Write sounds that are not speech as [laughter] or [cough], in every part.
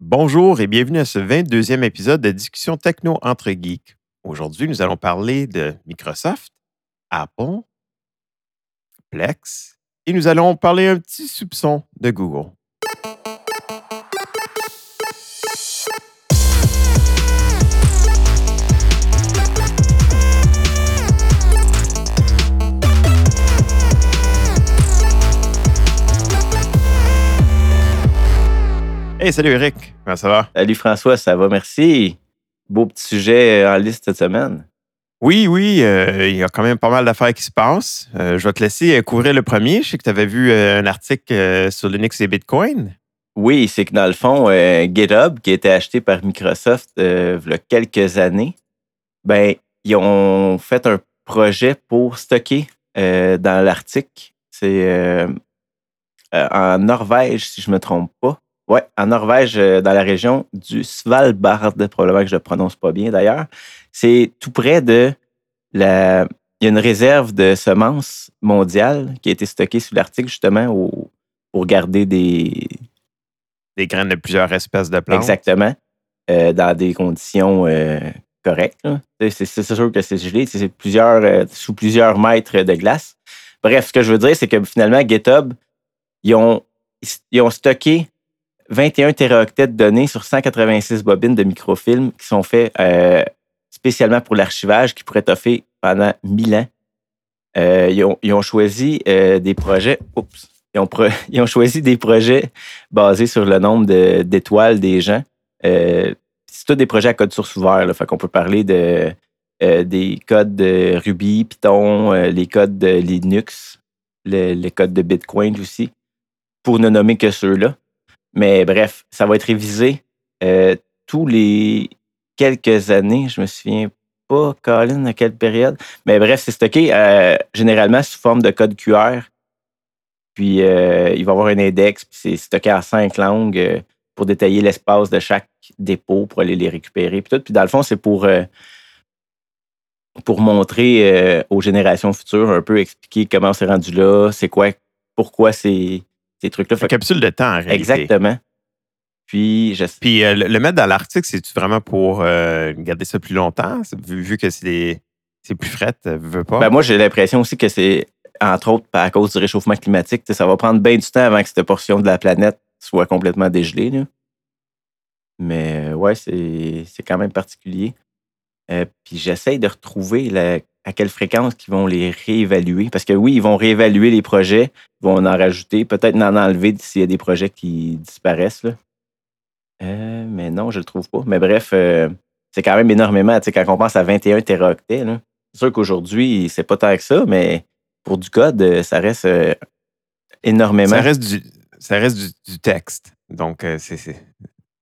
Bonjour et bienvenue à ce 22e épisode de Discussion techno entre geeks. Aujourd'hui, nous allons parler de Microsoft, Apple, Plex et nous allons parler un petit soupçon de Google. Hey, salut Eric, comment ça va? Salut François, ça va, merci. Beau petit sujet en liste cette semaine. Oui, oui, euh, il y a quand même pas mal d'affaires qui se passent. Euh, je vais te laisser euh, couvrir le premier. Je sais que tu avais vu un article sur Linux et Bitcoin. Oui, c'est que dans le fond, GitHub, qui a été acheté par Microsoft il y a quelques années, ben, ils ont fait un projet pour stocker dans l'Arctique. C'est en Norvège, si je ne me trompe pas. Oui, en Norvège, euh, dans la région du Svalbard, probablement que je ne prononce pas bien d'ailleurs. C'est tout près de la. Il y a une réserve de semences mondiale qui a été stockée sous l'Arctique justement pour garder des. Des graines de plusieurs espèces de plantes. Exactement. Euh, dans des conditions euh, correctes. C'est sûr que c'est gelé. C'est plusieurs, sous plusieurs mètres de glace. Bref, ce que je veux dire, c'est que finalement, GitHub, ils ont, ils ont stocké 21 téraoctets de données sur 186 bobines de microfilms qui sont faits euh, spécialement pour l'archivage qui pourrait être pendant 1000 ans. Euh, ils, ont, choisi euh, des projets. Oups, ils, ont [laughs] ils, ont, choisi des projets basés sur le nombre d'étoiles des gens. c'est tous des projets à code source ouvert. Là, fait qu'on peut parler de, des codes de Ruby, Python, les codes de Linux, les codes de Bitcoin aussi, pour ne nommer que ceux-là. Mais bref, ça va être révisé euh, tous les quelques années. Je me souviens pas, Colin, à quelle période. Mais bref, c'est stocké euh, généralement sous forme de code QR. Puis euh, il va y avoir un index, puis c'est stocké en cinq langues pour détailler l'espace de chaque dépôt pour aller les récupérer. Puis, tout. puis dans le fond, c'est pour, pour montrer aux générations futures, un peu expliquer comment c'est rendu là, c'est quoi, pourquoi c'est ces trucs-là. Une capsule de temps, en réalité. Exactement. Puis, Puis euh, le mettre dans l'article, c'est vraiment pour euh, garder ça plus longtemps, vu, que c'est plus fret, euh, veux pas? Ben moi, j'ai l'impression aussi que c'est, entre autres, à cause du réchauffement climatique, ça va prendre bien du temps avant que cette portion de la planète soit complètement dégelée. Là. Mais ouais, c'est quand même particulier. Puis j'essaye de retrouver à quelle fréquence ils vont les réévaluer. Parce que oui, ils vont réévaluer les projets, ils vont en rajouter, peut-être en enlever s'il y a des projets qui disparaissent. Euh, mais non, je ne le trouve pas. Mais bref, euh, c'est quand même énormément. quand on pense à 21 téraoctets, c'est sûr qu'aujourd'hui, c'est pas tant que ça, mais pour du code, euh, ça reste énormément. Ça reste du, ça reste du, texte. Donc, c'est,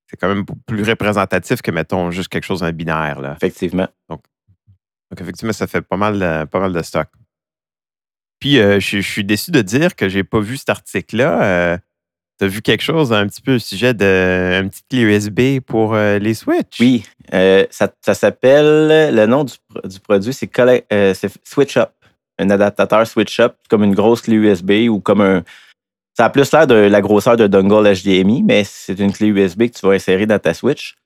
c'est, quand même plus représentatif que, mettons, juste quelque chose en binaire. Là. Effectivement. Donc, donc, effectivement, ça fait pas mal, de, pas mal de stock. Puis, euh, je, suis déçu de dire que j'ai pas vu cet article-là. Euh, tu as vu quelque chose un petit peu au sujet d'un petit clé USB pour euh, les Switch? Oui, ça, s'appelle, le nom du, produit, c'est Switch Up. Un adaptateur Switch Up, comme une grosse clé USB ou comme un. Ça a plus l'air de la grosseur de dongle HDMI, mais c'est une clé USB que tu vas insérer dans ta Switch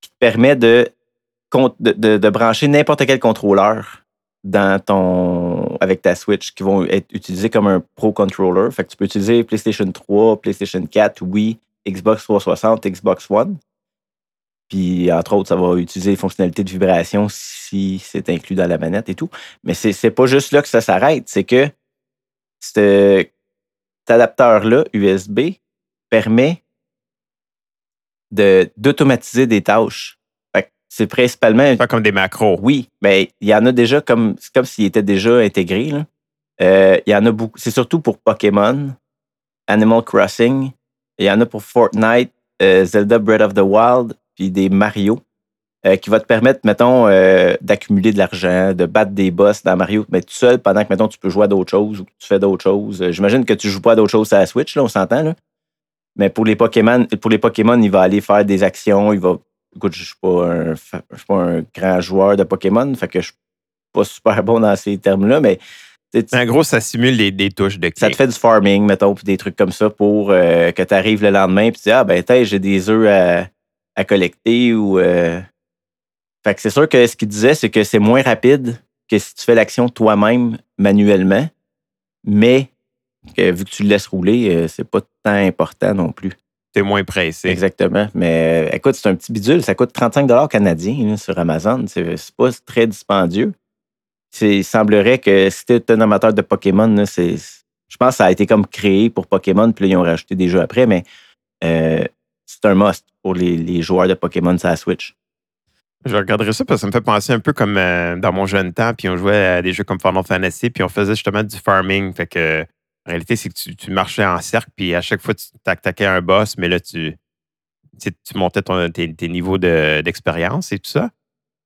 qui te permet de brancher n'importe quel contrôleur avec ta Switch qui vont être utilisés comme un Pro Controller. Fait que tu peux utiliser PlayStation 3, PlayStation 4, Wii, Xbox 360, Xbox One. Puis, entre autres, ça va utiliser les fonctionnalités de vibration si c'est inclus dans la manette et tout. Mais c'est pas juste là que ça s'arrête. C'est que cet adapteur-là, USB, permet d'automatiser des tâches c'est principalement. Pas comme des macros. Oui, mais il y en a déjà comme. C'est comme s'il était déjà intégré. Euh, il y en a beaucoup. C'est surtout pour Pokémon, Animal Crossing. Il y en a pour Fortnite, euh, Zelda Breath of the Wild, puis des Mario. Euh, qui va te permettre, mettons, d'accumuler de l'argent, de battre des boss dans Mario, mais tout seul pendant que, mettons, tu peux jouer à d'autres choses ou que tu fais d'autres choses. J'imagine que tu joues pas à d'autres choses à la Switch, là, on s'entend, là. Mais pour les Pokémon, pour les Pokémon, il va aller faire des actions, il va Écoute, je ne suis, pas un grand joueur de Pokémon, fait que je suis pas super bon dans ces termes-là, mais En gros, ça simule des, touches de clé. Ça te fait du farming, mettons, puis des trucs comme ça pour euh, que tu arrives le lendemain et tu dis Ah, ben, j'ai des œufs à, collecter ou. Euh. Fait que c'est sûr que ce qu'il disait, c'est que c'est moins rapide que si tu fais l'action toi-même manuellement, mais que vu que tu le laisses rouler, euh, c'est pas tant important non plus. T'es moins pressé. Exactement. Mais écoute, c'est un petit bidule. Ça coûte 35 canadiens sur Amazon. C'est pas très dispendieux il semblerait que si tu es un amateur de Pokémon, c'est, je pense que ça a été comme créé pour Pokémon, puis là, ils ont rajouté des jeux après, mais euh, c'est un must pour les, joueurs de Pokémon sur la Switch. Je regarderai ça parce que ça me fait penser un peu comme euh, dans mon jeune temps, puis on jouait à des jeux comme Final Fantasy, puis on faisait justement du farming. Fait que, en réalité, c'est que tu, marchais en cercle, puis à chaque fois, tu t'attaquais un boss, mais là, tu, tu montais tes, niveaux d'expérience et tout ça.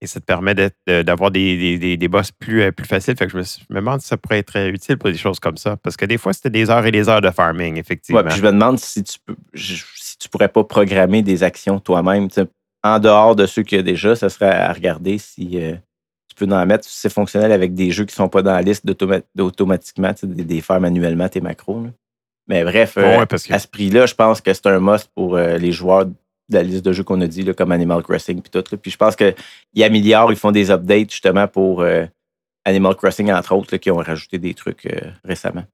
Et ça te permet d'avoir des, des, boss plus, euh, plus faciles. Fait que je me, me, demande si ça pourrait être utile pour des choses comme ça. Parce que des fois, c'était des heures et des heures de farming, effectivement. Ouais, puis je me demande si tu peux, si tu pourrais pas programmer des actions toi-même. En dehors de ceux qu'il y a déjà, ça serait à regarder si euh, tu peux en mettre, si c'est fonctionnel avec des jeux qui sont pas dans la liste d'automatiquement, des, des faire manuellement tes macros. Mais bref, euh, à ce prix-là, je pense que c'est un must pour les joueurs de la liste de jeux qu'on a dit, comme Animal Crossing puis tout. Puis je pense qu'ils améliorent, ils font des updates justement pour euh, Animal Crossing, entre autres, qui ont rajouté des trucs euh, récemment.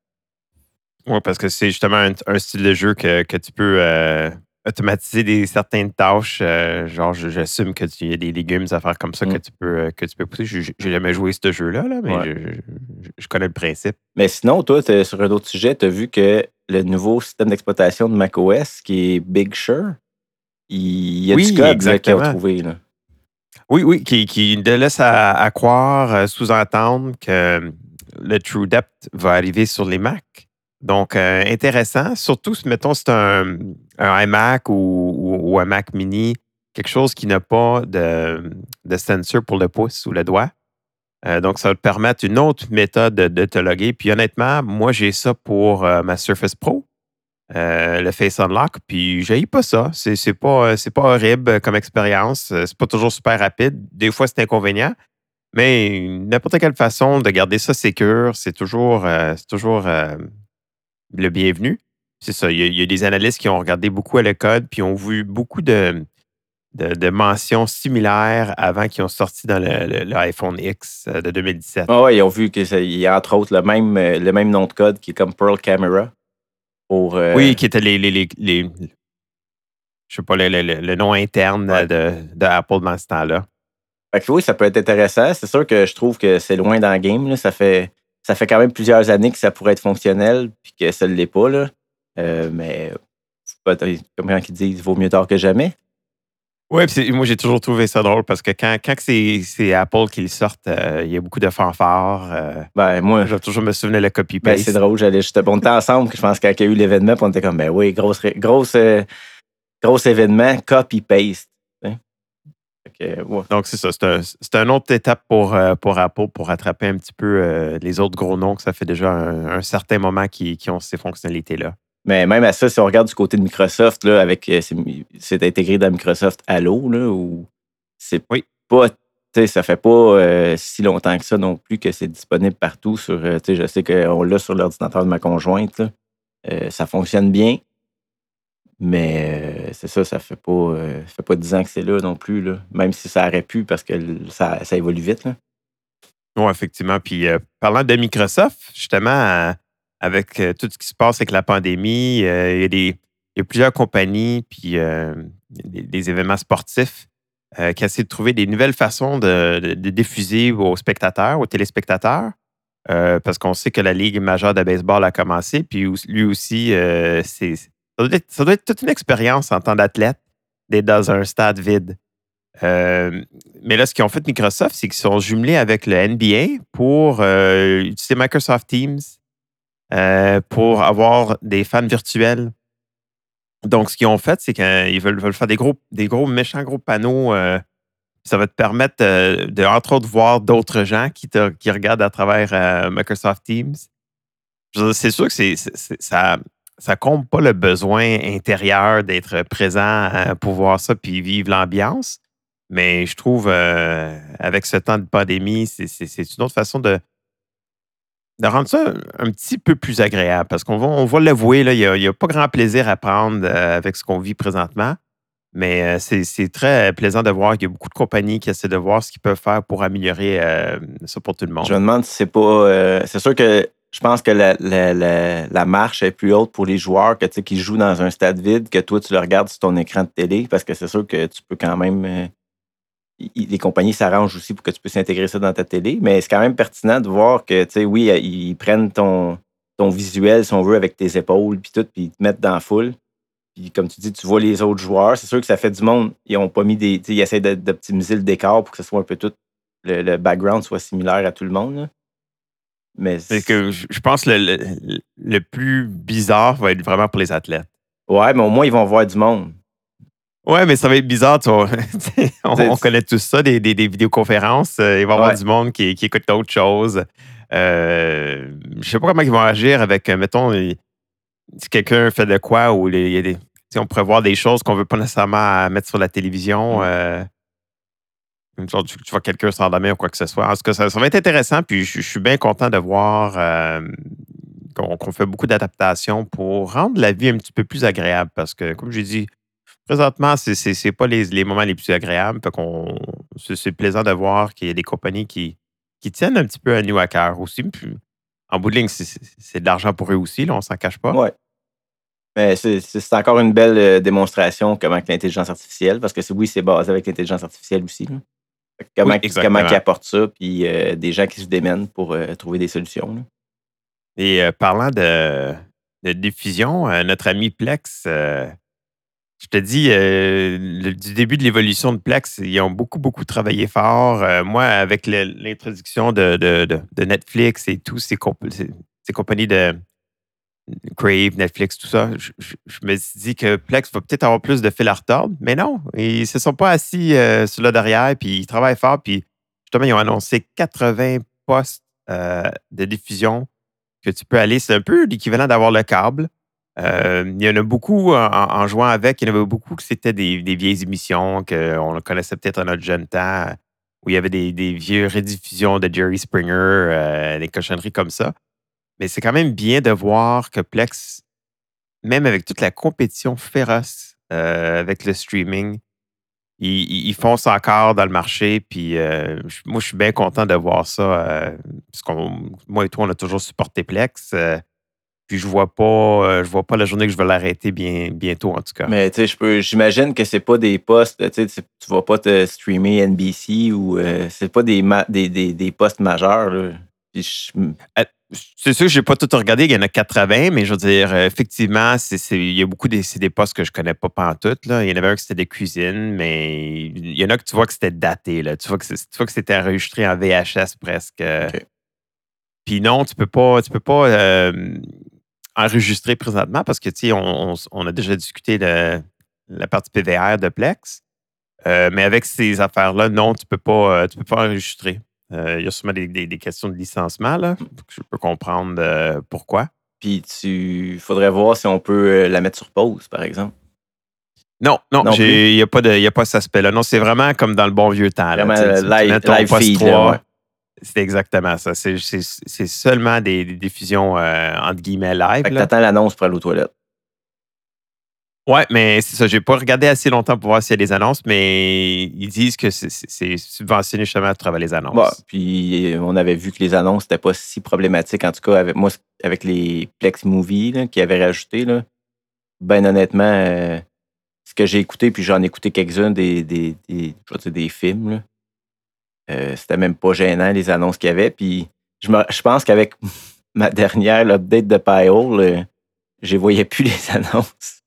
Oui, parce que c'est justement un, style de jeu que, tu peux euh, automatiser des certaines tâches. genre, j'assume que tu y a des légumes, à faire comme ça que, mm. tu peux, que tu peux pousser. J'ai jamais joué ce jeu-là, mais je, connais le principe. Mais sinon, toi, sur un autre sujet, tu as vu que le nouveau système d'exploitation de macOS, qui est Big Sur, il y a du code qu'ils ont trouvé. Là. Oui, oui, qui, qui laisse à, croire, euh, sous-entendre que euh, le True Depth va arriver sur les Mac. Donc, euh, intéressant. Surtout, mettons, c'est un, un, iMac ou, un Mac mini, quelque chose qui n'a pas de, de sensor pour le pouce ou le doigt. donc, ça va te permettre une autre méthode de, te loguer. Puis honnêtement, moi, j'ai ça pour ma Surface Pro. Euh, le Face Unlock, puis j'ai pas ça. C'est pas, pas horrible comme expérience. C'est pas toujours super rapide. Des fois, c'est inconvénient. Mais n'importe quelle façon de garder ça sécure, c'est toujours, euh, toujours euh, le bienvenu. C'est ça. Il y, a, des analystes qui ont regardé beaucoup à le code, puis ont vu beaucoup de, de, mentions similaires avant qu'ils ont sorti dans l'iPhone X de 2017. Ah oui, ils ont vu qu'il y a entre autres le même, le même nom de code qui est comme Pearl Camera. Euh, oui, qui était les, les, les, je sais pas, le, nom interne de, de, Apple dans ce temps-là. oui, ça peut être intéressant. C'est sûr que je trouve que c'est loin dans le game. Ça, fait, ça fait quand même plusieurs années que ça pourrait être fonctionnel puis que ça ne l'est pas. Là. Euh, mais comme quand ils disent, il vaut mieux tard que jamais. Oui, moi j'ai toujours trouvé ça drôle parce que quand, quand c'est Apple qui le sortent, euh, il y a beaucoup de fanfares. Euh, ben, moi. Je toujours me souvenir le copy-paste. Ben, c'est drôle, j'allais juste. On était ensemble, je pense, quand il y a eu l'événement, on était comme, ben oui, gros, grosse, euh, gros événement, copy-paste. Donc, c'est ça. C'est un, une autre étape pour, pour Apple pour rattraper un petit peu les autres gros noms que ça fait déjà un, certain moment qui, qui ont ces fonctionnalités-là. Mais même à ça, si on regarde du côté de Microsoft, là, avec euh, c'est intégré dans Microsoft Allo, là, où c'est oui. pas ça fait pas euh, si longtemps que ça non plus que c'est disponible partout sur. Euh, je sais qu'on l'a sur l'ordinateur de ma conjointe. ça fonctionne bien. Mais c'est ça, ça fait pas fait pas 10 ans que c'est là non plus. Là. Même si ça aurait pu parce que ça, ça évolue vite. Oui, effectivement. Puis parlant de Microsoft, justement, avec euh, tout ce qui se passe avec la pandémie. Euh, il, y a des, il, y a plusieurs compagnies, puis euh, des, événements sportifs qui essaient de trouver des nouvelles façons de, diffuser aux spectateurs, aux téléspectateurs. parce qu'on sait que la Ligue majeure de baseball a commencé, puis lui aussi, c'est, ça, doit être, toute une expérience en tant d'athlète d'être dans un stade vide. mais là, ce qu'ils ont fait Microsoft, c'est qu'ils sont jumelés avec le NBA pour utiliser Microsoft Teams euh, pour avoir des fans virtuels. Donc, ce qu'ils ont fait, c'est qu'ils veulent, faire des gros, des gros méchants gros panneaux. Euh, ça va te permettre euh, de, entre autres, voir d'autres gens qui, qui regardent à travers Microsoft Teams. C'est sûr que c'est, ça ça compte pas le besoin intérieur d'être présent pour voir ça puis vivre l'ambiance. Mais je trouve, avec ce temps de pandémie, c'est une autre façon de, de rendre ça un petit peu plus agréable parce qu'on va, on l'avouer, il n'y a, pas grand plaisir à prendre euh, avec ce qu'on vit présentement. Mais euh, c'est très plaisant de voir qu'il y a beaucoup de compagnies qui essaient de voir ce qu'ils peuvent faire pour améliorer euh, ça pour tout le monde. Je me demande si c'est pas. c'est sûr que je pense que la, marche est plus haute pour les joueurs que, qui jouent dans un stade vide que toi, tu le regardes sur ton écran de télé parce que c'est sûr que tu peux quand même les compagnies s'arrangent aussi pour que tu puisses intégrer ça dans ta télé, mais c'est quand même pertinent de voir que, tu sais, oui, ils prennent ton, ton visuel, si on veut, avec tes épaules, puis tout, puis ils te mettent dans la foule. Puis comme tu dis, tu vois les autres joueurs. C'est sûr que ça fait du monde. Ils ont pas mis des. Ils essaient d'optimiser le décor pour que ce soit un peu tout. Le, background soit similaire à tout le monde. Mais c'est que je pense que le, le, plus bizarre va être vraiment pour les athlètes. Ouais, mais au moins, ils vont voir du monde. Ouais, mais ça va être bizarre, tu vois. [laughs] on, connaît tous ça, des, des, vidéoconférences. Euh, il va y avoir du monde qui, qui écoute d'autres choses. Euh, je sais pas comment ils vont agir avec, euh, mettons, si quelqu'un fait de quoi ou des, on pourrait voir des choses qu'on veut pas nécessairement mettre sur la télévision. Mm. Euh, tu, vois quelqu'un s'endormir ou quoi que ce soit. En tout cas, ça, va être intéressant. Puis je, suis bien content de voir qu'on fait beaucoup d'adaptations pour rendre la vie un petit peu plus agréable. Parce que, comme j'ai dit, Présentement, ce n'est pas les, moments les plus agréables. c'est plaisant de voir qu'il y a des compagnies qui, qui tiennent un petit peu à nous à cœur aussi. en bout de ligne, c'est de l'argent pour eux aussi, là, on s'en cache pas. Oui. Mais c'est encore une belle euh, démonstration comment l'intelligence artificielle, parce que oui, c'est basé avec l'intelligence artificielle aussi. Comment, comment ils apportent ça, puis euh, des gens qui se démènent pour euh, trouver des solutions. Et parlant de, de diffusion, notre ami Plex je te dis, euh, du début de l'évolution de Plex, ils ont beaucoup, beaucoup travaillé fort. Euh, moi, avec l'introduction de, Netflix et tous ces, compagnies de Crave, Netflix, tout ça, je, me suis dit que Plex va peut-être avoir plus de fil à retordre, mais non, ils ne se sont pas assis euh, sur le derrière, puis ils travaillent fort, puis justement, ils ont annoncé 80 postes de diffusion que tu peux aller. C'est un peu l'équivalent d'avoir le câble. Euh, il y en a beaucoup en, jouant avec, il y en avait beaucoup que c'était des, vieilles émissions qu'on connaissait peut-être à notre jeune temps, où il y avait des, des vieux rediffusions de Jerry Springer, euh, des cochonneries comme ça. Mais c'est quand même bien de voir que Plex, même avec toute la compétition féroce euh, avec le streaming, ils, font ça encore dans le marché. Puis moi, je suis bien content de voir ça. parce qu'on, moi et toi, on a toujours supporté Plex. Puis je vois pas, euh, je vois pas la journée que je vais l'arrêter bien, bientôt, en tout cas. Mais tu sais, j'imagine que c'est pas des postes, tu sais, tu vas pas te streamer NBC ou euh, c'est pas des, des, des, postes majeurs. Euh, c'est sûr que j'ai pas tout regardé, il y en a 80, mais je veux dire, effectivement, il y a beaucoup des, des postes que je connais pas tout. Là. Il y en avait un qui c'était des cuisines, mais il y en a que tu vois que c'était daté. Là. Tu vois que c'était enregistré en VHS presque. Puis non, tu peux pas, tu peux pas enregistré présentement parce que, tu sais, on, a déjà discuté de la partie PVR de Plex. Euh, mais avec ces affaires-là, non, tu ne peux, pas, euh, peux pas enregistrer. Euh, il y a sûrement des, questions de licenciement, là. Je peux comprendre pourquoi. Puis tu faudrait voir si on peut la mettre sur pause, par exemple. Non, non, il n'y a, pas a pas cet aspect-là. Non, c'est vraiment comme dans le bon vieux temps. Live, live feed, c'est exactement ça. C'est seulement des, diffusions euh, entre guillemets live. Fait que t'attends l'annonce pour aller aux toilettes. Ouais, mais c'est ça. J'ai pas regardé assez longtemps pour voir s'il y a des annonces, mais ils disent que c'est subventionné justement à travers les annonces. puis on avait vu que les annonces n'étaient pas si problématiques. En tout cas, avec moi, avec les Plex Movie qui avaient rajouté, là, ben honnêtement, euh, ce que j'ai écouté, puis j'en ai écouté quelques-uns des, des, des, films, euh, c'était même pas gênant, les annonces qu'il y avait. Puis je, je pense qu'avec [laughs] ma dernière update de Pyhole, euh, je voyais plus les [laughs] annonces.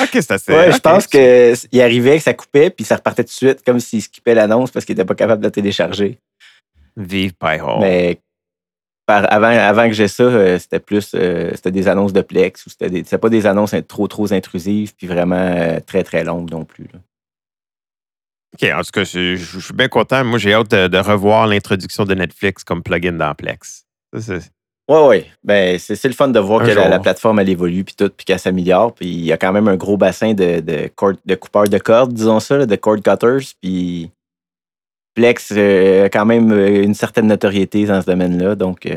OK, c'est assez. Ouais, je pense qu'il arrivait, que ça coupait, puis ça repartait tout de suite, comme s'il skippait l'annonce parce qu'il n'était pas capable de télécharger. Vive Pyhole. Mais avant, avant que j'ai ça, euh, c'était plus c'était des annonces de Plex ou c'était pas des annonces trop trop intrusives puis vraiment très très longues non plus. OK, en tout cas, je, suis bien content. Moi, j'ai hâte de, revoir l'introduction de Netflix comme plugin dans Plex. Oui, oui. Ben, c'est le fun de voir que la, plateforme, elle évolue, puis tout, puis qu'elle s'améliore. Puis il y a quand même un gros bassin de, de, de coupeurs de cordes, disons ça, de cord cutters. Puis Plex a quand même une certaine notoriété dans ce domaine-là. Donc,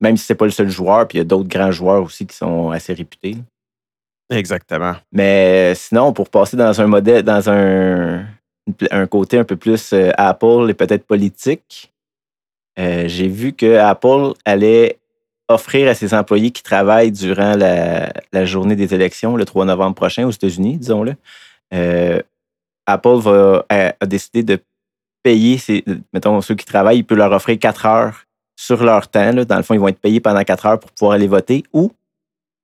même si c'est pas le seul joueur, puis il y a d'autres grands joueurs aussi qui sont assez réputés. Exactement. Mais sinon, pour passer dans un modèle, dans un, un côté un peu plus Apple et peut-être politique, j'ai vu que Apple allait offrir à ses employés qui travaillent durant la, journée des élections, le 3 novembre prochain aux États-Unis, disons-le, euh, Apple va, a, décidé de payer, mettons, ceux qui travaillent, il peut leur offrir 4 heures sur leur temps. Dans le fond, ils vont être payés pendant 4 heures pour pouvoir aller voter ou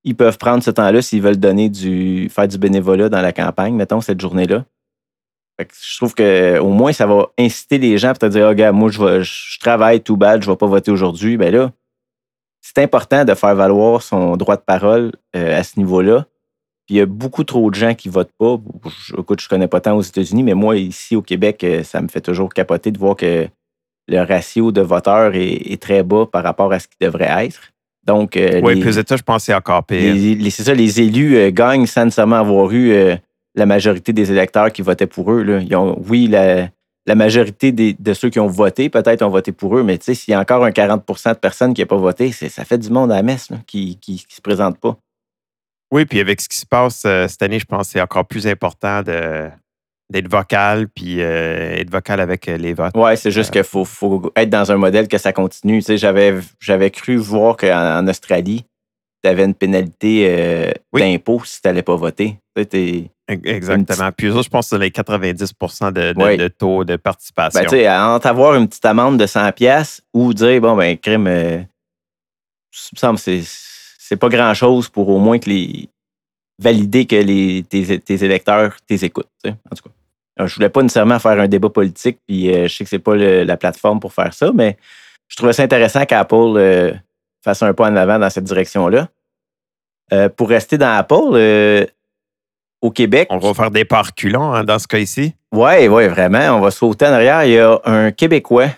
ils peuvent prendre ce temps-là s'ils veulent donner du, faire du bénévolat dans la campagne, mettons, cette journée-là. Je trouve qu'au moins, ça va inciter les gens à te dire, oh, moi, je, je travaille tout bad, je ne vais pas voter aujourd'hui. Ben là, c'est important de faire valoir son droit de parole euh, à ce niveau-là. Puis il y a beaucoup trop de gens qui votent pas. Je, écoute, je connais pas tant aux États-Unis, mais moi, ici au Québec, euh, ça me fait toujours capoter de voir que le ratio de voteurs est, très bas par rapport à ce qu'il devrait être. Donc, euh, oui, puis ça, je pensais encore pire. C'est ça, les élus gagnent sans nécessairement avoir eu la majorité des électeurs qui votaient pour eux. Là. Ils ont, oui, la, la majorité de ceux qui ont voté, peut-être, ont voté pour eux, mais tu sais, s'il y a encore un 40% de personnes qui n'ont pas voté, ça fait du monde à la messe qui ne se présente pas. Oui, puis avec ce qui se passe euh, cette année, je pense que c'est encore plus important d'être vocal, puis euh, être vocal avec euh, les votes. Oui, c'est juste qu'il faut, être dans un modèle que ça continue. Tu sais, j'avais, j'avais cru voir qu'en Australie, tu avais une pénalité d'impôt si tu n'allais pas voter. Tu Exactement. Puis eux je pense que c'est les 90% de, taux de participation. Ben, tu sais, entre avoir une petite amende de 100$ ou dire, bon, ben, crime, euh, ça me semble c'est pas grand-chose pour au moins que les valider que les, tes, électeurs t'écoutent. En tout cas. je voulais pas nécessairement faire un débat politique, puis euh, je sais que c'est pas la plateforme pour faire ça, mais je trouvais ça intéressant qu'Apple euh, fasse un pas en avant dans cette direction-là. pour rester dans Apple, au Québec. On va faire des reculants hein, dans ce cas ci Oui, oui, vraiment. On va sauter en arrière. Il y a un Québécois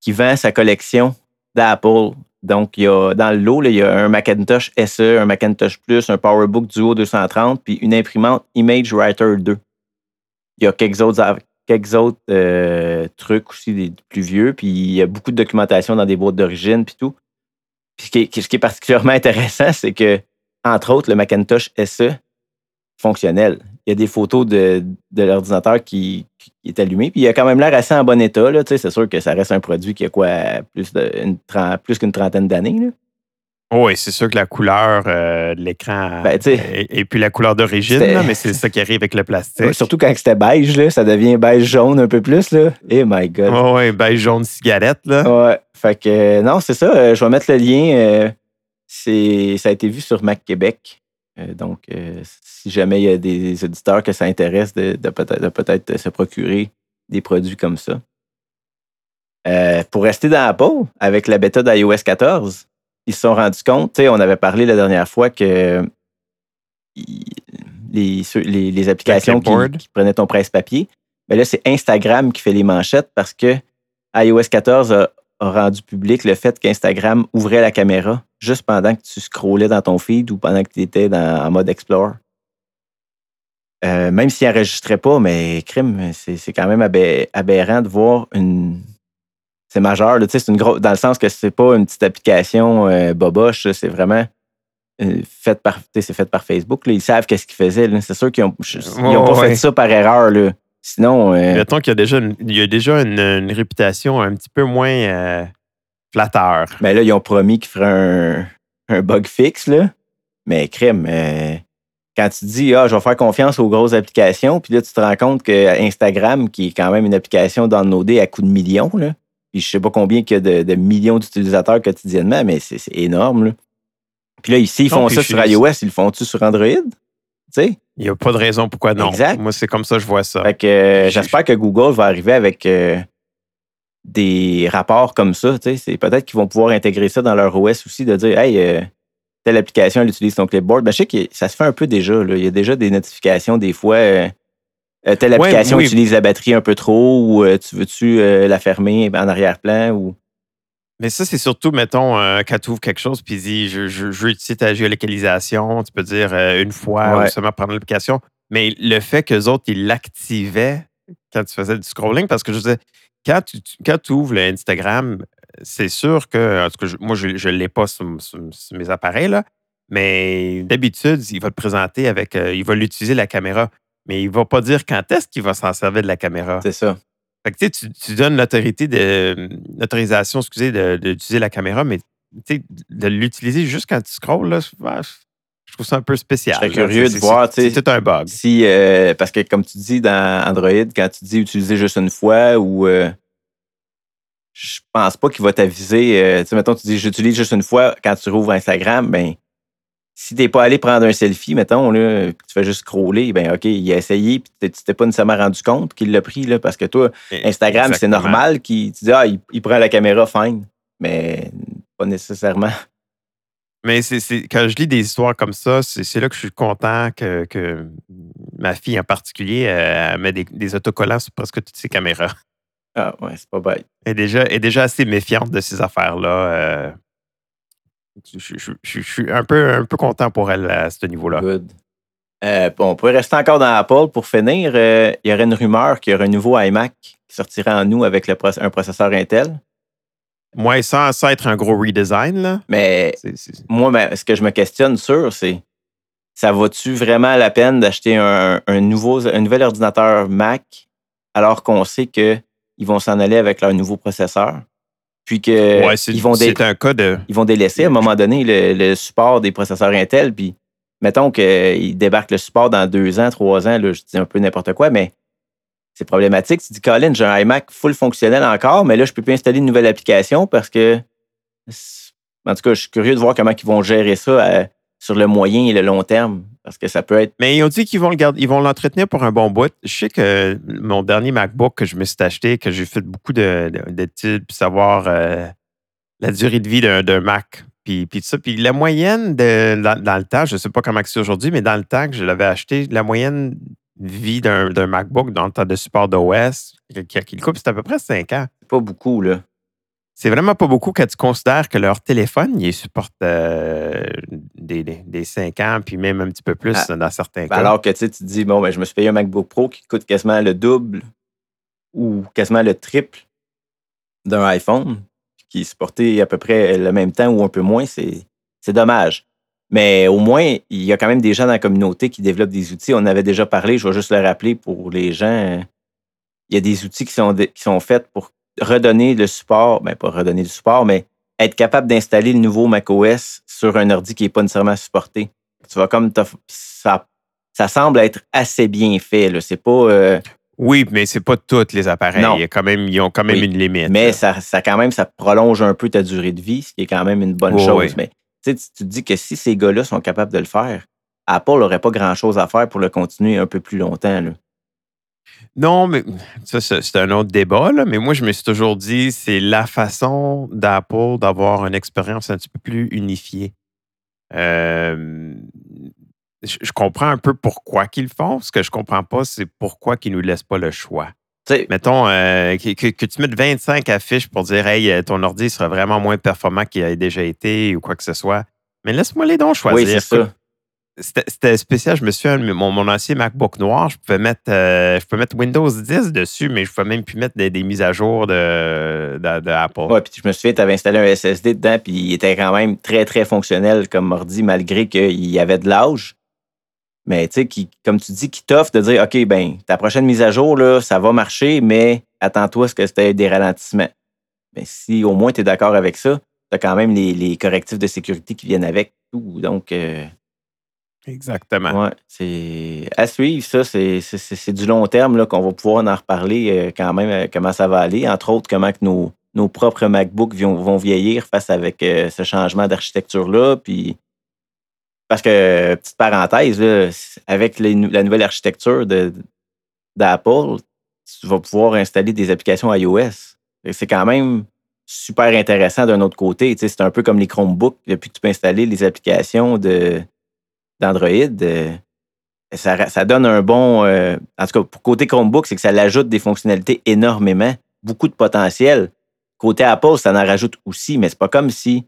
qui vend sa collection d'Apple. Donc, il y a, dans le lot, il y a un Macintosh SE, un Macintosh Plus, un PowerBook Duo 230, puis une imprimante Image Writer 2. Il y a quelques autres, quelques autres euh, trucs aussi, des plus vieux, puis il y a beaucoup de documentation dans des boîtes d'origine, puis tout. Puis ce qui est particulièrement [laughs] intéressant, c'est que, entre autres, le Macintosh SE, fonctionnel. Il y a des photos de, l'ordinateur qui, est allumé, puis il a quand même l'air assez en bon état. C'est sûr que ça reste un produit qui a quoi plus plus qu'une trentaine d'années. Oui, c'est sûr que la couleur euh, de l'écran ben, et, puis la couleur d'origine, mais c'est ça qui arrive avec le plastique. Surtout quand c'était beige, là, ça devient beige jaune un peu plus. Là. Eh my God. oui, beige jaune cigarette. Là. Ouais. Fait que euh, non, c'est ça. Euh, je vais mettre le lien. c'est, ça a été vu sur Mac Québec. Euh, donc, euh, si jamais il y a des auditeurs que ça intéresse de, peut-être se procurer des produits comme ça. Euh, pour rester dans Apple, avec la bêta d'iOS 14, ils se sont rendus compte, on avait parlé la dernière fois que les, les, applications qui, prenaient ton presse-papier, mais ben là, c'est Instagram qui fait les manchettes parce que iOS 14 a rendu public le fait qu'Instagram ouvrait la caméra juste pendant que tu scrollais dans ton feed ou pendant que tu étais en mode Explore? Euh, même s'il n'enregistrait pas, mais crime, c'est quand même aberrant de voir une. C'est majeur, une dans le sens que c'est pas une petite application euh, boboche, c'est vraiment euh, fait par, c'est fait par Facebook. Ils savent qu'est-ce qu'ils faisaient. C'est sûr qu'ils n'ont pas fait ça par erreur. Là. Sinon. Mettons qu'il y a déjà, une, il y a déjà une, réputation un petit peu moins flatteur. Mais là, ils ont promis qu'ils feraient un, bug fixe, là. Mais crème, euh, quand tu dis, ah, je vais faire confiance aux grosses applications, puis là, tu te rends compte que Instagram, qui est quand même une application downloadée à coût de millions, là, puis je sais pas combien il y a de, millions d'utilisateurs quotidiennement, mais c'est énorme, là. Puis là, ici, ils font ça sur iOS, ils le font-tu sur Android? sais? Il n'y a pas de raison pourquoi non. Exact. Moi, c'est comme ça que je vois ça. Fait que euh, j'espère que Google va arriver avec euh, des rapports comme ça. C'est peut-être qu'ils vont pouvoir intégrer ça dans leur OS aussi, de dire Hey, euh, telle application, elle utilise ton clipboard. Ben, je sais que ça se fait un peu déjà. Il y a déjà des notifications des fois. Euh, euh, telle application utilise la batterie un peu trop ou tu veux-tu la fermer en arrière-plan ou. Mais ça, c'est surtout, mettons, quand tu ouvres quelque chose puis dis je, je, veux utiliser ta géolocalisation, tu peux dire une fois ou seulement prendre l'application. Mais le fait qu'eux autres, ils l'activaient quand tu faisais du scrolling, parce que je disais, quand tu, quand tu ouvres le Instagram, c'est sûr que, en tout cas, moi, je ne l'ai pas sur, mes appareils, là, mais d'habitude, il va te présenter avec, euh, il va l'utiliser la caméra, mais il ne va pas dire quand est-ce qu'il va s'en servir de la caméra. C'est ça. Fait que, tu, tu donnes l'autorité de, l'autorisation, excusez, d'utiliser la caméra, mais de l'utiliser juste quand tu scrolls, là, trouve ça un peu spécial. Je serais curieux de voir. C'est tout un bug. Si, euh, parce que, comme tu dis dans Android, quand tu dis utiliser juste une fois ou. Euh, je pense pas qu'il va t'aviser. Euh, tu sais, mettons, tu dis j'utilise juste une fois quand tu rouvres Instagram, ben si t'es pas allé prendre un selfie, mettons, là, tu fais juste scroller, ben OK, il a essayé, puis tu t'es pas nécessairement rendu compte qu'il l'a pris, là, parce que toi, Instagram, c'est normal qu'il tu dis Ah, il, prend la caméra, fine. Mais pas nécessairement. Mais c'est, quand je lis des histoires comme ça, c'est, là que je suis content que, ma fille en particulier elle met des, autocollants sur presque toutes ses caméras. Ah ouais, c'est pas bête. Elle est déjà, est déjà assez méfiante de ces affaires-là. Euh. je, suis un peu, un peu content pour elle à ce niveau-là. Good. Euh, on pourrait rester encore dans Apple pour finir. Euh, il y aurait une rumeur qu'il y aurait un nouveau iMac qui sortirait en nous avec le, un processeur Intel. Moi, sans, être un gros redesign, là. Mais moi, ce que je me questionne sur, c'est ça vaut-tu vraiment la peine d'acheter un, nouveau, un nouvel ordinateur Mac alors qu'on sait qu'ils vont s'en aller avec leur nouveau processeur? Puis que ils vont c'est un cas de. Ils vont délaisser à un moment donné le, support des processeurs Intel. Puis mettons qu'ils débarquent le support dans deux ans, trois ans, là, je dis un peu n'importe quoi, mais c'est problématique. Tu dis, Colin, j'ai un iMac full fonctionnel encore, mais là, je ne peux plus installer une nouvelle application parce que. En tout cas, je suis curieux de voir comment ils vont gérer ça euh, sur le moyen et le long terme. Parce que ça peut être. Mais ils ont dit qu'ils vont le garder, ils vont l'entretenir pour un bon bout. Je sais que mon dernier MacBook que je me suis acheté, que j'ai fait beaucoup d'études pour savoir euh, la durée de vie d'un Mac. Puis, puis ça. Puis la moyenne de, dans, le temps, je ne sais pas comment c'est aujourd'hui, mais dans le temps que je l'avais acheté, la moyenne vie d'un MacBook dans le temps de support d'OS, qui le coupe, c'est à peu près 5 ans. Pas beaucoup, là. C'est vraiment pas beaucoup quand tu considères que leur téléphone, il supporte euh, des, des, 5 ans, puis même un petit peu plus ah, dans certains ben cas. Alors que tu te dis, bon, ben, je me suis payé un MacBook Pro qui coûte quasiment le double ou quasiment le triple d'un iPhone, qui est supporté à peu près le même temps ou un peu moins, c'est dommage. Mais au moins, il y a quand même des gens dans la communauté qui développent des outils. On avait déjà parlé, je vais juste le rappeler pour les gens. Il y a des outils qui sont, qui sont faits pour redonner le support, ben pas redonner le support, mais être capable d'installer le nouveau macOS sur un ordi qui n'est pas nécessairement supporté. Tu vois, comme ça, ça semble être assez bien fait. C'est pas. Euh, oui, mais c'est pas tous les appareils. Il y a quand même, ils ont quand même une limite. Mais ça, ça, quand même, ça prolonge un peu ta durée de vie, ce qui est quand même une bonne chose. Mais tu, te dis que si ces gars-là sont capables de le faire, Apple n'aurait pas grand-chose à faire pour le continuer un peu plus longtemps. Non, mais ça, c'est un autre débat, mais moi, je me suis toujours dit, c'est la façon d'Apple d'avoir une expérience un petit peu plus unifiée. Euh, je, comprends un peu pourquoi qu'ils le font. Ce que je comprends pas, c'est pourquoi qu'ils ne nous laissent pas le choix mettons euh, que, tu mettes 25 affiches pour dire Hey, euh, ton ordi sera vraiment moins performant qu'il a déjà été ou quoi que ce soit. Mais laisse-moi les dons choisir. Oui, c'est ça. C'était spécial. Je me souviens, mon, mon ancien MacBook noir, je pouvais mettre, euh, je pouvais mettre Windows 10 dessus, mais je pouvais même plus mettre des, mises à jour de, de, Oui, puis je me souviens, tu avais installé un SSD dedans, puis il était quand même très, très fonctionnel comme ordi, malgré qu'il y avait de l'âge. Mais tu sais, comme tu dis, qui t'offre de dire OK, ben, ta prochaine mise à jour, là, ça va marcher, mais attends-toi à ce que c'était des ralentissements. Mais si au moins tu es d'accord avec ça, tu as quand même les, correctifs de sécurité qui viennent avec tout. Donc. Euh, Exactement. Ouais, c'est à suivre, ça. C'est du long terme qu'on va pouvoir en reparler euh, quand même, euh, comment ça va aller. Entre autres, comment que nos, nos propres MacBooks vont, vont vieillir face avec ce changement d'architecture-là. Puis parce que, petite parenthèse, avec la nouvelle architecture d'Apple, tu vas pouvoir installer des applications iOS. C'est quand même super intéressant d'un autre côté. C'est un peu comme les Chromebooks. Depuis que tu peux installer les applications d'Android, euh, ça, donne un bon. Euh, en tout cas, pour côté Chromebook, c'est que ça l'ajoute des fonctionnalités énormément, beaucoup de potentiel. Côté Apple, ça en rajoute aussi, mais c'est pas comme si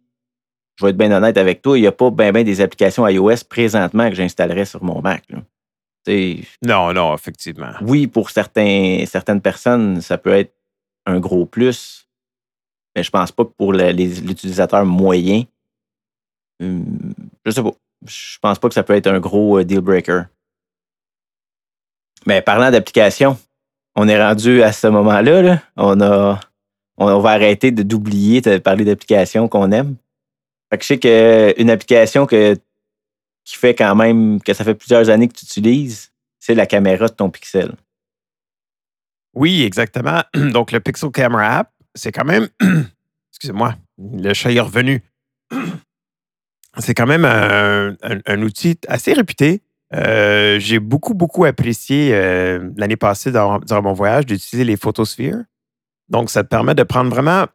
je vais être bien honnête avec toi, il n'y a pas bien des applications iOS présentement que j'installerais sur mon Mac. Non, non, effectivement. Oui, pour certains, certaines personnes, ça peut être un gros plus. Mais je pense pas que pour l'utilisateur moyen, hum, je sais pas. Je pense pas que ça peut être un gros euh, deal breaker. Mais parlant d'application, on est rendu à ce moment-là. On, a, on, va arrêter d'oublier de parler d'applications qu'on aime. Fait que je sais qu'une application que, qui fait quand même que ça fait plusieurs années que tu utilises, c'est la caméra de ton Pixel. Oui, exactement. [clears throat] Donc, le Pixel Camera App, c'est quand même. [clears throat] Excusez-moi, le chat est revenu. [clears throat] C'est quand même un, outil assez réputé. Euh, j'ai beaucoup, beaucoup apprécié euh, l'année passée durant, mon voyage d'utiliser les photosphères. Donc, ça te permet de prendre vraiment.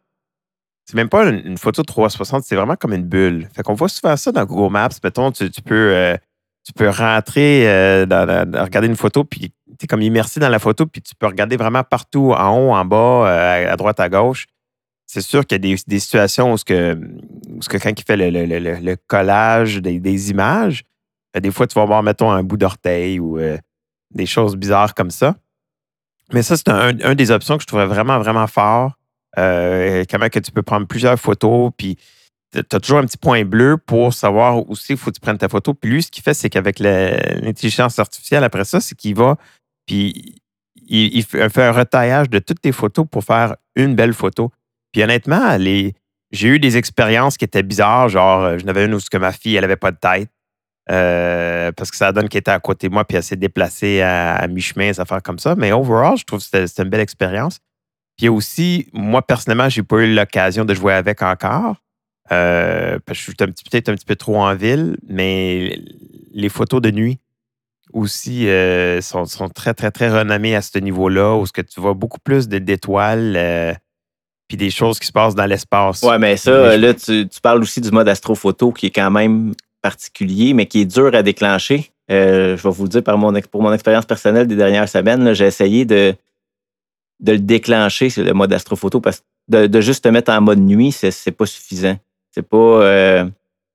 C'est même pas une, photo 360, c'est vraiment comme une bulle. Fait qu'on voit souvent ça dans Google Maps. Mettons, tu, peux, euh, tu peux rentrer, regarder une photo, puis tu es comme immersé dans la photo, puis tu peux regarder vraiment partout, en haut, en bas, à droite, à gauche c'est sûr qu'il y a des, situations où, ce que, que quand il fait le, collage des, images, euh, des fois, tu vas voir, mettons, un bout d'orteil ou euh, des choses bizarres comme ça. Mais ça, c'est un, des options que je trouvais vraiment, vraiment fort. Euh, comment que tu peux prendre plusieurs photos, puis tu as toujours un petit point bleu pour savoir où il faut que tu prennes ta photo. Puis lui, ce qu'il fait, c'est qu'avec l'intelligence artificielle, après ça, c'est qu'il va, puis il, fait un retaillage de toutes tes photos pour faire une belle photo. Puis honnêtement, j'ai eu des expériences qui étaient bizarres. Genre, euh, je n'avais une où que ma fille, elle n'avait pas de tête. Euh, parce que ça donne qu'elle était à côté de moi, puis elle s'est déplacée à, mi-chemin, des affaires comme ça. Mais overall, je trouve que c'était une belle expérience. Puis aussi, moi, personnellement, j'ai pas eu l'occasion de jouer avec encore. Euh, parce que je suis peut-être un petit peu trop en ville, mais les photos de nuit aussi sont, très, très, très renommées à ce niveau-là, où ce que tu vois beaucoup plus d'étoiles puis des choses qui se passent dans l'espace. Ouais, mais ça, là, tu, parles aussi du mode astrophoto qui est quand même particulier, mais qui est dur à déclencher. Euh, je vais vous le dire par mon, pour mon expérience personnelle des dernières semaines, j'ai essayé de, de le déclencher, c'est le mode astrophoto, parce que de, juste te mettre en mode nuit, c'est pas suffisant. C'est pas. Euh,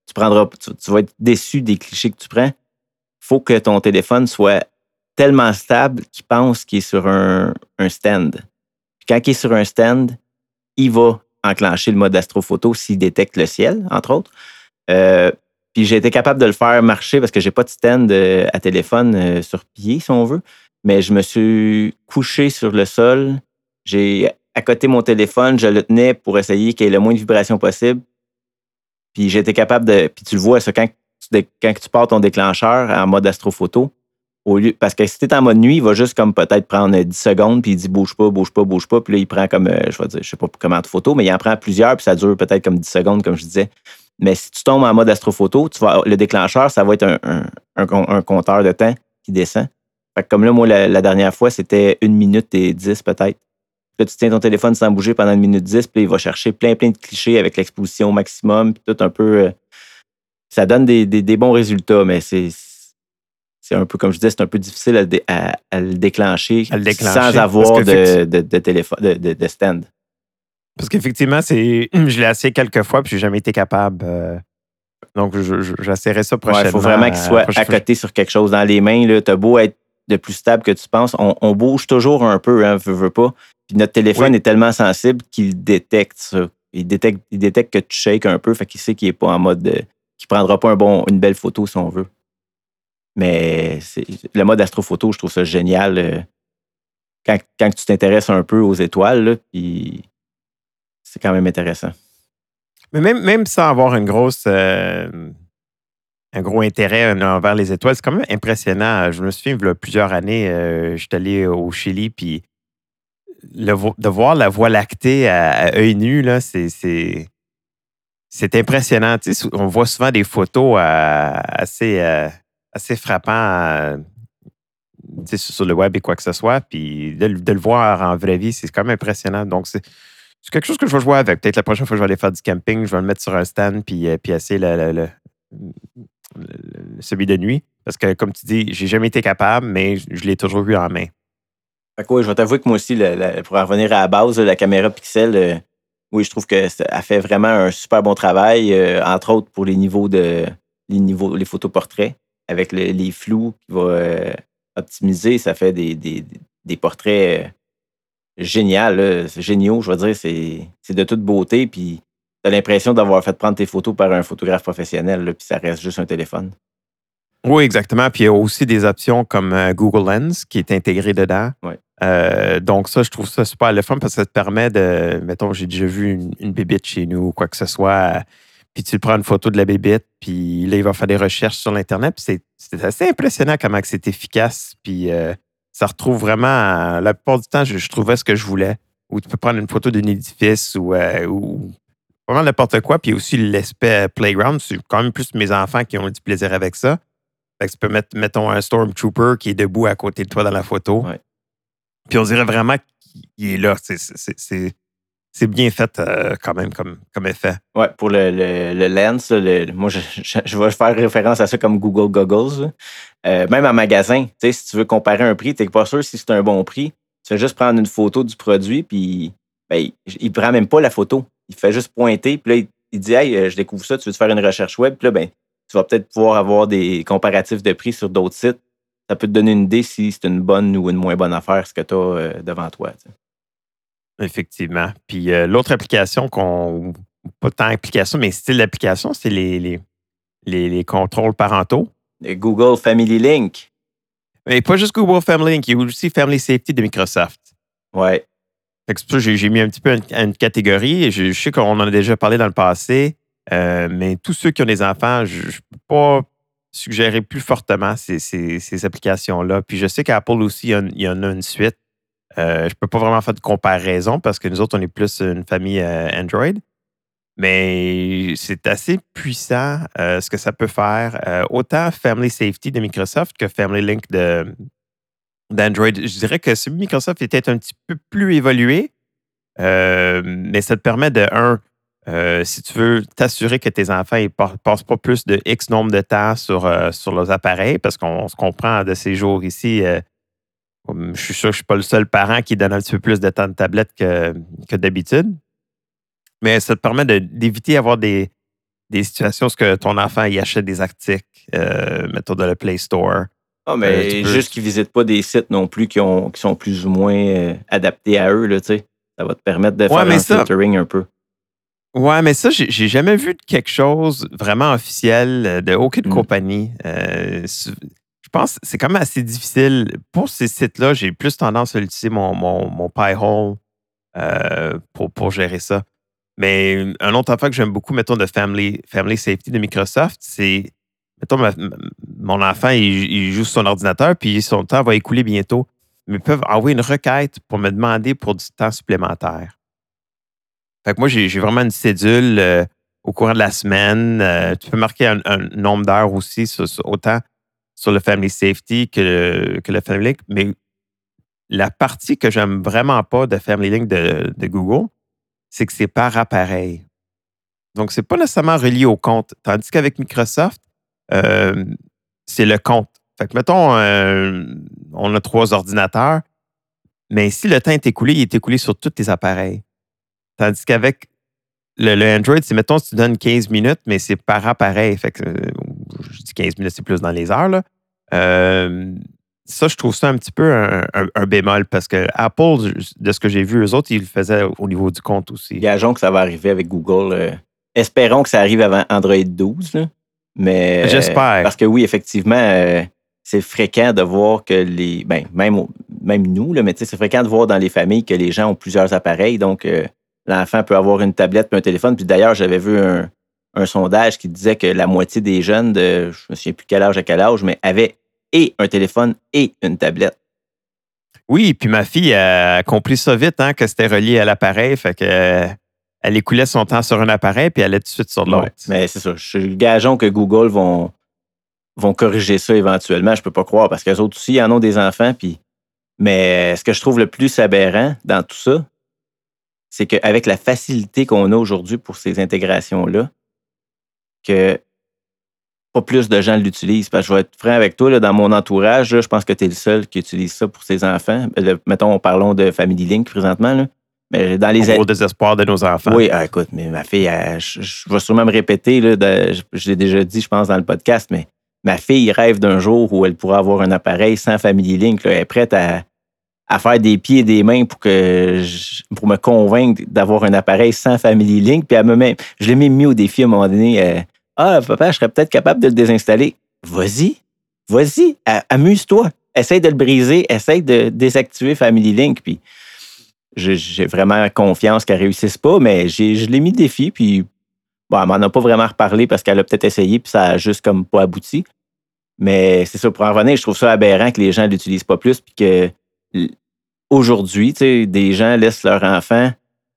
tu prendras. Tu, vas être déçu des clichés que tu prends. faut que ton téléphone soit tellement stable qu'il pense qu'il est sur un, un stand. quand il est sur un stand, il va enclencher le mode astrophoto s'il détecte le ciel, entre autres. Euh, puis j'ai été capable de le faire marcher parce que j'ai pas de stand euh, à téléphone sur pied, si on veut. Mais je me suis couché sur le sol. J'ai à côté mon téléphone, je le tenais pour essayer qu'il y ait le moins de vibrations possible. Puis été capable de. Puis tu le vois, ça, quand, quand tu pars ton déclencheur en mode astrophoto, parce que si tu es en mode nuit, il va juste comme peut-être prendre 10 secondes, puis il dit bouge pas, bouge pas, bouge pas. Puis là, il prend comme, euh, je vais dire, je sais pas comment de photos, mais il en prend plusieurs, puis ça dure peut-être comme 10 secondes, comme je disais. Mais si tu tombes en mode astrophoto, tu vas, le déclencheur, ça va être un, compteur de temps qui descend. Fait comme là, moi, la, dernière fois, c'était une minute et 10 peut-être. Là, tu tiens ton téléphone sans bouger pendant une minute 10, puis il va chercher plein, plein de clichés avec l'exposition maximum, puis tout un peu. Euh, ça donne des bons résultats, mais c'est c'est un peu, comme je disais, c'est un peu difficile à, le, déclencher sans avoir de, téléphone, de, stand. Parce qu'effectivement, c'est, [clears throat] je l'ai essayé quelques fois puis j'ai jamais été capable. Euh, donc, j'essaierai ça prochainement. Il faut vraiment qu'il soit à côté sur quelque chose dans les mains. Tu as beau être de plus stable que tu penses, on, bouge toujours un peu, hein, veut, veut pas. Puis notre téléphone est tellement sensible qu'il détecte ça. Il détecte, il détecte que tu shakes un peu, fait qu'il sait qu'il n'est pas en mode de, qu'il prendra pas un bon, une belle photo si on veut. Mais le mode astrophoto, je trouve ça génial. Euh, quand, tu t'intéresses un peu aux étoiles, puis c'est quand même intéressant. Mais même, même sans avoir une grosse, euh, un gros intérêt envers les étoiles, c'est quand même impressionnant. Je me souviens, il y a plusieurs années, euh, je suis allé au Chili, puis de voir la Voie lactée à, œil nu, c'est, c'est, impressionnant. on voit souvent des photos assez assez frappant euh, sur le web et quoi que ce soit. Puis de, le voir en vraie vie, c'est quand même impressionnant. Donc, c'est quelque chose que je vais jouer avec. Peut-être la prochaine fois que je vais aller faire du camping, je vais le mettre sur un stand puis, euh, puis essayer le, celui de nuit. Parce que, comme tu dis, j'ai jamais été capable, mais je l'ai toujours eu en main. je vais t'avouer que moi aussi, pour en revenir à la base, la caméra Pixel, euh, oui, je trouve qu'elle fait vraiment un super bon travail, entre autres pour les niveaux de les niveaux, les photos portraits avec les flous qui va euh, optimiser, ça fait des, portraits. Euh, génial, c'est géniaux, je veux dire, c'est de toute beauté, puis tu as l'impression d'avoir fait prendre tes photos par un photographe professionnel, puis ça reste juste un téléphone? Oui, exactement. Puis il y a aussi des options comme euh, Google Lens qui est intégré dedans. Euh, donc, ça, je trouve ça super le fun parce que ça te permet de. Mettons, j'ai déjà vu une, une bébite chez nous ou quoi que ce soit. Puis tu prends une photo de la bébite, puis là, il va faire des recherches sur l'Internet. Puis c'est assez impressionnant comment c'est efficace. Puis euh, ça retrouve vraiment. La plupart du temps, je, trouvais ce que je voulais. Ou tu peux prendre une photo d'un édifice ou, ou vraiment n'importe quoi. Puis aussi l'aspect playground. C'est quand même plus mes enfants qui ont du plaisir avec ça. Fait que tu peux mettre, mettons, un Stormtrooper qui est debout à côté de toi dans la photo. Puis on dirait vraiment qu'il est là. C'est bien fait euh, quand même comme, comme effet. Oui, pour le, le, lens, moi, je, je, vais faire référence à ça comme Google Goggles. Euh, même en magasin, si tu veux comparer un prix, tu n'es pas sûr si c'est un bon prix. Tu fais juste prendre une photo du produit, puis ben, il ne prend même pas la photo. Il fait juste pointer, puis là, il, dit Hey, euh, je découvre ça, tu veux te faire une recherche web, puis là, ben, tu vas peut-être pouvoir avoir des comparatifs de prix sur d'autres sites. Ça peut te donner une idée si c'est une bonne ou une moins bonne affaire, ce que tu as euh, devant toi. Effectivement. Puis euh, l'autre application qu'on. Pas tant application, mais style d'application, c'est les, les, les, contrôles parentaux. Google Family Link. Mais pas juste Google Family Link, il y a aussi Family Safety de Microsoft. Ouais. J'ai mis un petit peu une, catégorie. Je, sais qu'on en a déjà parlé dans le passé. Euh, mais tous ceux qui ont des enfants, je ne peux pas suggérer plus fortement ces, applications-là. Puis je sais qu'Apple aussi, il y, en, a une suite. Euh, je ne peux pas vraiment faire de comparaison parce que nous autres, on est plus une famille euh, Android. Mais c'est assez puissant ce que ça peut faire. autant Family Safety de Microsoft que Family Link d'Android. Je dirais que Microsoft était un petit peu plus évolué, mais ça te permet de, un, euh, si tu veux t'assurer que tes enfants ne passent pas plus de X nombre de temps sur, euh, leurs appareils, parce qu'on se comprend de ces jours ici, euh, je suis sûr que je ne suis pas le seul parent qui donne un petit peu plus de temps de tablette que, que d'habitude. Mais ça te permet d'éviter d'avoir des, des situations où ton enfant y achète des articles, mettons de le Play Store. Ah, mais juste qu'ils ne visitent pas des sites non plus qui, ont, qui sont plus ou moins adaptés à eux. Là, ça va te permettre de faire un filtering un peu. Ouais, mais ça, j'ai jamais vu quelque chose vraiment officiel euh, de aucune mmh. compagnie. Euh, je pense que c'est quand même assez difficile. Pour ces sites-là, j'ai plus tendance à utiliser mon, mon, mon Pi-hole euh, pour, pour gérer ça. Mais un autre affaire que j'aime beaucoup, mettons, de Family, Family Safety de Microsoft, c'est, mettons, mon enfant, il, joue sur son ordinateur, puis son temps va écouler bientôt. Mais ils peuvent envoyer une requête pour me demander pour du temps supplémentaire. Fait que moi, j'ai vraiment une cédule euh, au courant de la semaine. Euh, tu peux marquer un, nombre d'heures aussi, autant sur le Family Safety que le, que le Family Link. Mais la partie que j'aime vraiment pas de Family Link de, Google, c'est que c'est par appareil. Donc, c'est pas nécessairement relié au compte. Tandis qu'avec Microsoft, euh, c'est le compte. Fait que, mettons, on a trois ordinateurs, mais si le temps est écoulé, il est écoulé sur tous tes appareils. Tandis qu'avec le, Android, c'est mettons, si tu donnes 15 minutes, mais c'est par appareil. Fait que, euh, je dis 15 minutes, c'est plus dans les heures. Là. Euh, ça, je trouve ça un petit peu un, bémol parce que Apple, de ce que j'ai vu, eux autres, ils le faisaient au niveau du compte aussi. Gageons que ça va arriver avec Google. Euh, espérons que ça arrive avant Android 12. Mais J'espère. Parce que oui, effectivement, c'est fréquent de voir que les. Ben, même, même nous, là, mais c'est fréquent de voir dans les familles que les gens ont plusieurs appareils. Donc, l'enfant peut avoir une tablette et un téléphone. Puis d'ailleurs, j'avais vu un, sondage qui disait que la moitié des jeunes de, je ne me souviens plus quel âge à quel âge, mais avaient et un téléphone et une tablette. Oui, puis ma fille a compris ça vite, hein, que c'était relié à l'appareil. Fait que elle écoulait son temps sur un appareil puis elle allait tout de suite sur l'autre. mais c'est ça. Je suis gageons que Google vont, vont corriger ça éventuellement. Je peux pas croire parce qu'eux autres aussi, ils en ont des enfants. Puis... Mais ce que je trouve le plus aberrant dans tout ça, c'est qu'avec la facilité qu'on a aujourd'hui pour ces intégrations-là, que pas plus de gens l'utilisent. Parce que je vais être franc avec toi, là, dans mon entourage, je pense que tu es le seul qui utilise ça pour ses enfants. mettons, parlons de Family Link présentement. Là. Mais dans les... Au désespoir de nos enfants. Oui, ah, écoute, mais ma fille, je, vais sûrement me répéter, là, je, l'ai déjà dit, je pense, dans le podcast, mais ma fille rêve d'un jour où elle pourra avoir un appareil sans Family Link. elle est prête à, à faire des pieds et des mains pour que je- pour me convaincre d'avoir un appareil sans Family Link. Puis elle me met, je l'ai même mis au défi à un moment donné. euh, ah, papa, je serais peut-être capable de le désinstaller. Vas-y, vas-y, amuse-toi. Essaye de le briser, essaye de désactiver Family Link. Puis j'ai vraiment confiance qu'elle réussisse pas, mais je l'ai mis défi. Puis bon, elle m'en a pas vraiment reparlé parce qu'elle a peut-être essayé, puis ça a juste comme pas abouti. Mais c'est ça, pour en revenir, je trouve ça aberrant que les gens l'utilisent pas plus, puis que aujourd'hui, tu sais, des gens laissent leur enfant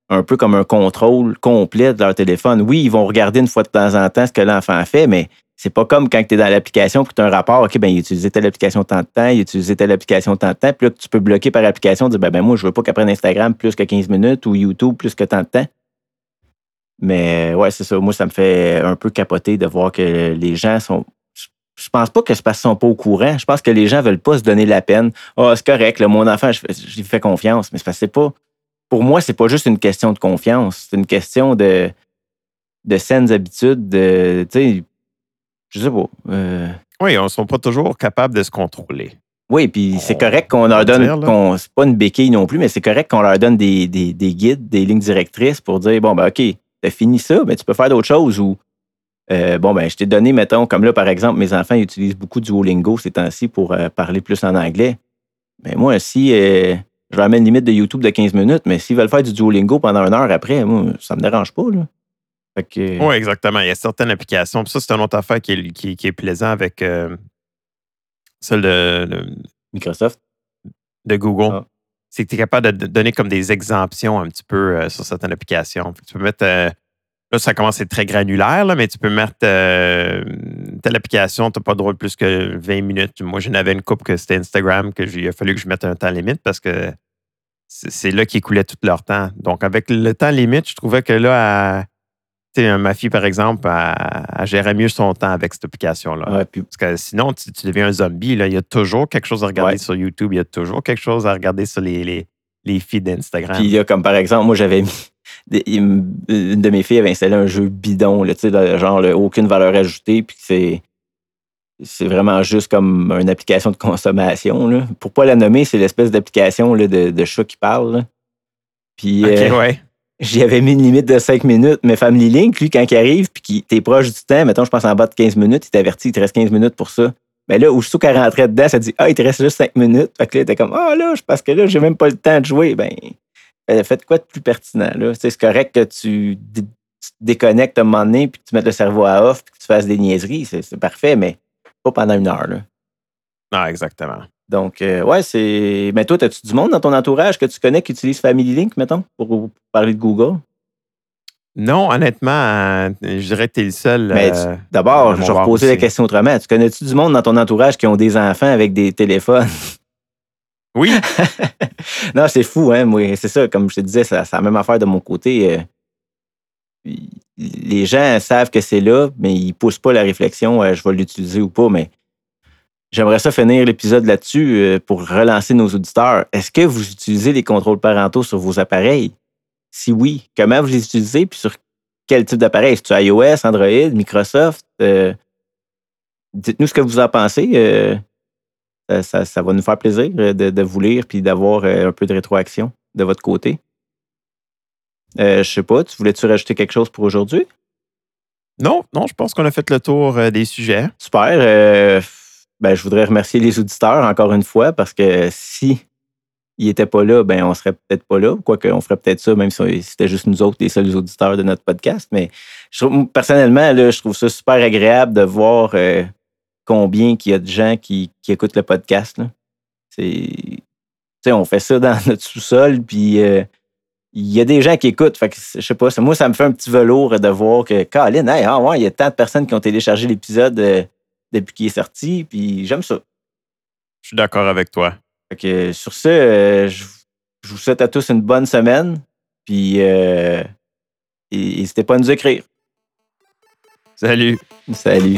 un peu comme un contrôle complet de leur téléphone. Oui, ils vont regarder une fois de temps en temps ce que l'enfant fait, mais c'est pas comme quand tu es dans l'application puis tu as un rapport, OK, ben, il a utilisé telle application tant de temps, il a utilisé telle application tant de temps, puis là, tu peux bloquer par application, dire, ben, ben moi, je veux pas prenne Instagram plus que 15 minutes ou YouTube plus que tant de temps. Mais ouais, c'est ça. Moi, ça me fait un peu capoter de voir que les gens sont. je- pense pas que c'est parce qu'ils sont pas au courant. Je pense que les gens veulent pas se donner la peine. Ah, c'est correct, là, mon enfant, je, lui fais confiance. Mais c'est parce que pas. Pour moi, c'est pas juste une question de confiance. C'est une question de, de saines habitudes, de. Je sais pas. euh, Oui, on ne sont pas toujours capables de se contrôler. oui, puis c'est correct qu'on leur le donne, qu'on- c'est pas une béquille non plus, mais c'est correct qu'on leur donne des, des- des guides, des lignes directrices pour dire, bon, ben OK, t'as fini ça, mais tu peux faire d'autres choses ou, euh, bon, ben je t'ai donné, mettons, comme là, par exemple, mes enfants ils utilisent beaucoup du Duolingo ces temps-ci pour euh, parler plus en anglais. Mais moi, si euh, je leur mets une limite de YouTube de 15 minutes, mais s'ils veulent faire du Duolingo pendant une heure après, moi, ça me dérange pas, là. Que, Oui, exactement. Il y a certaines applications. Puis ça, c'est une autre affaire qui est, qui, qui est plaisant avec euh, celle de, de- Microsoft, de Google. Ah. C'est que tu es capable de donner comme des exemptions un petit peu euh, sur certaines applications. Tu peux mettre. euh, là, ça commence à être très granulaire, là, mais tu peux mettre euh, telle application, tu n'as pas le droit de plus que 20 minutes. Moi, j'en avais une coupe que c'était Instagram, que il a fallu que je mette un temps limite parce que c'est là qu'ils écoulaient tout leur temps. Donc, avec le temps limite, je trouvais que là, elle- ma fille, par exemple, elle, elle gérait mieux son temps avec cette application-là. ouais, puis Parce que sinon, tu, tu deviens un zombie. Là. Il y a toujours quelque chose à regarder Ouais. sur YouTube. Il y a toujours quelque chose à regarder sur les, les, les feeds d'Instagram. Puis là, comme par exemple, moi, j'avais mis. [laughs] Une de mes filles avait installé un jeu bidon, là, genre là, aucune valeur ajoutée, puis c'est. C'est vraiment juste comme une application de consommation. Là. Pour pas la nommer, c'est l'espèce d'application de, de chat qui parle. Puis OK, euh, ouais. J'y avais mis une limite de 5 minutes, mais Family Link, lui, quand il arrive, puis qu'il t'es proche du temps, mettons, je pense en bas de 15 minutes, il t'avertit, il te reste 15 minutes pour ça. Mais là, aussitôt qu'elle rentrait dedans, ça dit Ah, il te reste juste 5 minutes. Fait que là, t'es comme Ah, là, c'est parce que là, j'ai même pas le temps de jouer. Ben, faites quoi de plus pertinent, là? C'est correct que tu, te déconnectes à un moment donné, puis que tu mettes le cerveau à off, puis que tu fasses des niaiseries. C'est parfait, mais pas pendant une heure, là. Non, exactement. Donc, euh, ouais, c'est. Mais toi, as-tu du monde dans ton entourage que tu connais qui utilise Family Link, mettons, pour, pour parler de Google? Non, honnêtement, euh, je dirais que tu es le seul. Mais euh, d'abord, je vais reposer la question autrement. Tu connais-tu du monde dans ton entourage qui ont des enfants avec des téléphones? Oui, [laughs] non, c'est fou, hein? Moi, c'est ça, comme je te disais, c'est la même affaire de mon côté. euh, les gens savent que c'est là, mais ils poussent pas la réflexion, je vais l'utiliser ou pas, mais j'aimerais ça finir l'épisode là-dessus euh, pour relancer nos auditeurs. Est-ce que vous utilisez les contrôles parentaux sur vos appareils? Si oui, comment vous les utilisez, puis sur quel type d'appareil? Est-ce iOS, Android, Microsoft? Euh, Dites-nous ce que vous en pensez. euh, ça, ça- va nous faire plaisir de, de vous lire puis d'avoir un peu de rétroaction de votre côté. Euh, je sais pas, tu voulais-tu rajouter quelque chose pour aujourd'hui? non, non, je pense qu'on a fait le tour des sujets. Super. Ben, je voudrais remercier les auditeurs encore une fois parce que si ils n'étaient pas là, ben, on serait peut-être pas là. Quoique, on ferait peut-être ça, même si c'était juste nous autres, les seuls auditeurs de notre podcast. Mais je personnellement, là, je trouve ça super agréable de voir euh, combien qu'il y a de gens qui, qui écoutent le podcast. C'est, on fait ça dans [laughs] notre sous-sol, puis euh, il y a des gens qui écoutent. Fait que, je sais pas, moi, ça me fait un petit velours de voir que, Colin, hey, ah ouais, il y a tant de personnes qui ont téléchargé l'épisode euh, depuis qu'il est sorti, puis j'aime ça. Je suis d'accord avec toi. Fait que, sur ce, euh, je, je vous souhaite à tous une bonne semaine, puis euh, n'hésitez pas à nous écrire. Salut. Salut.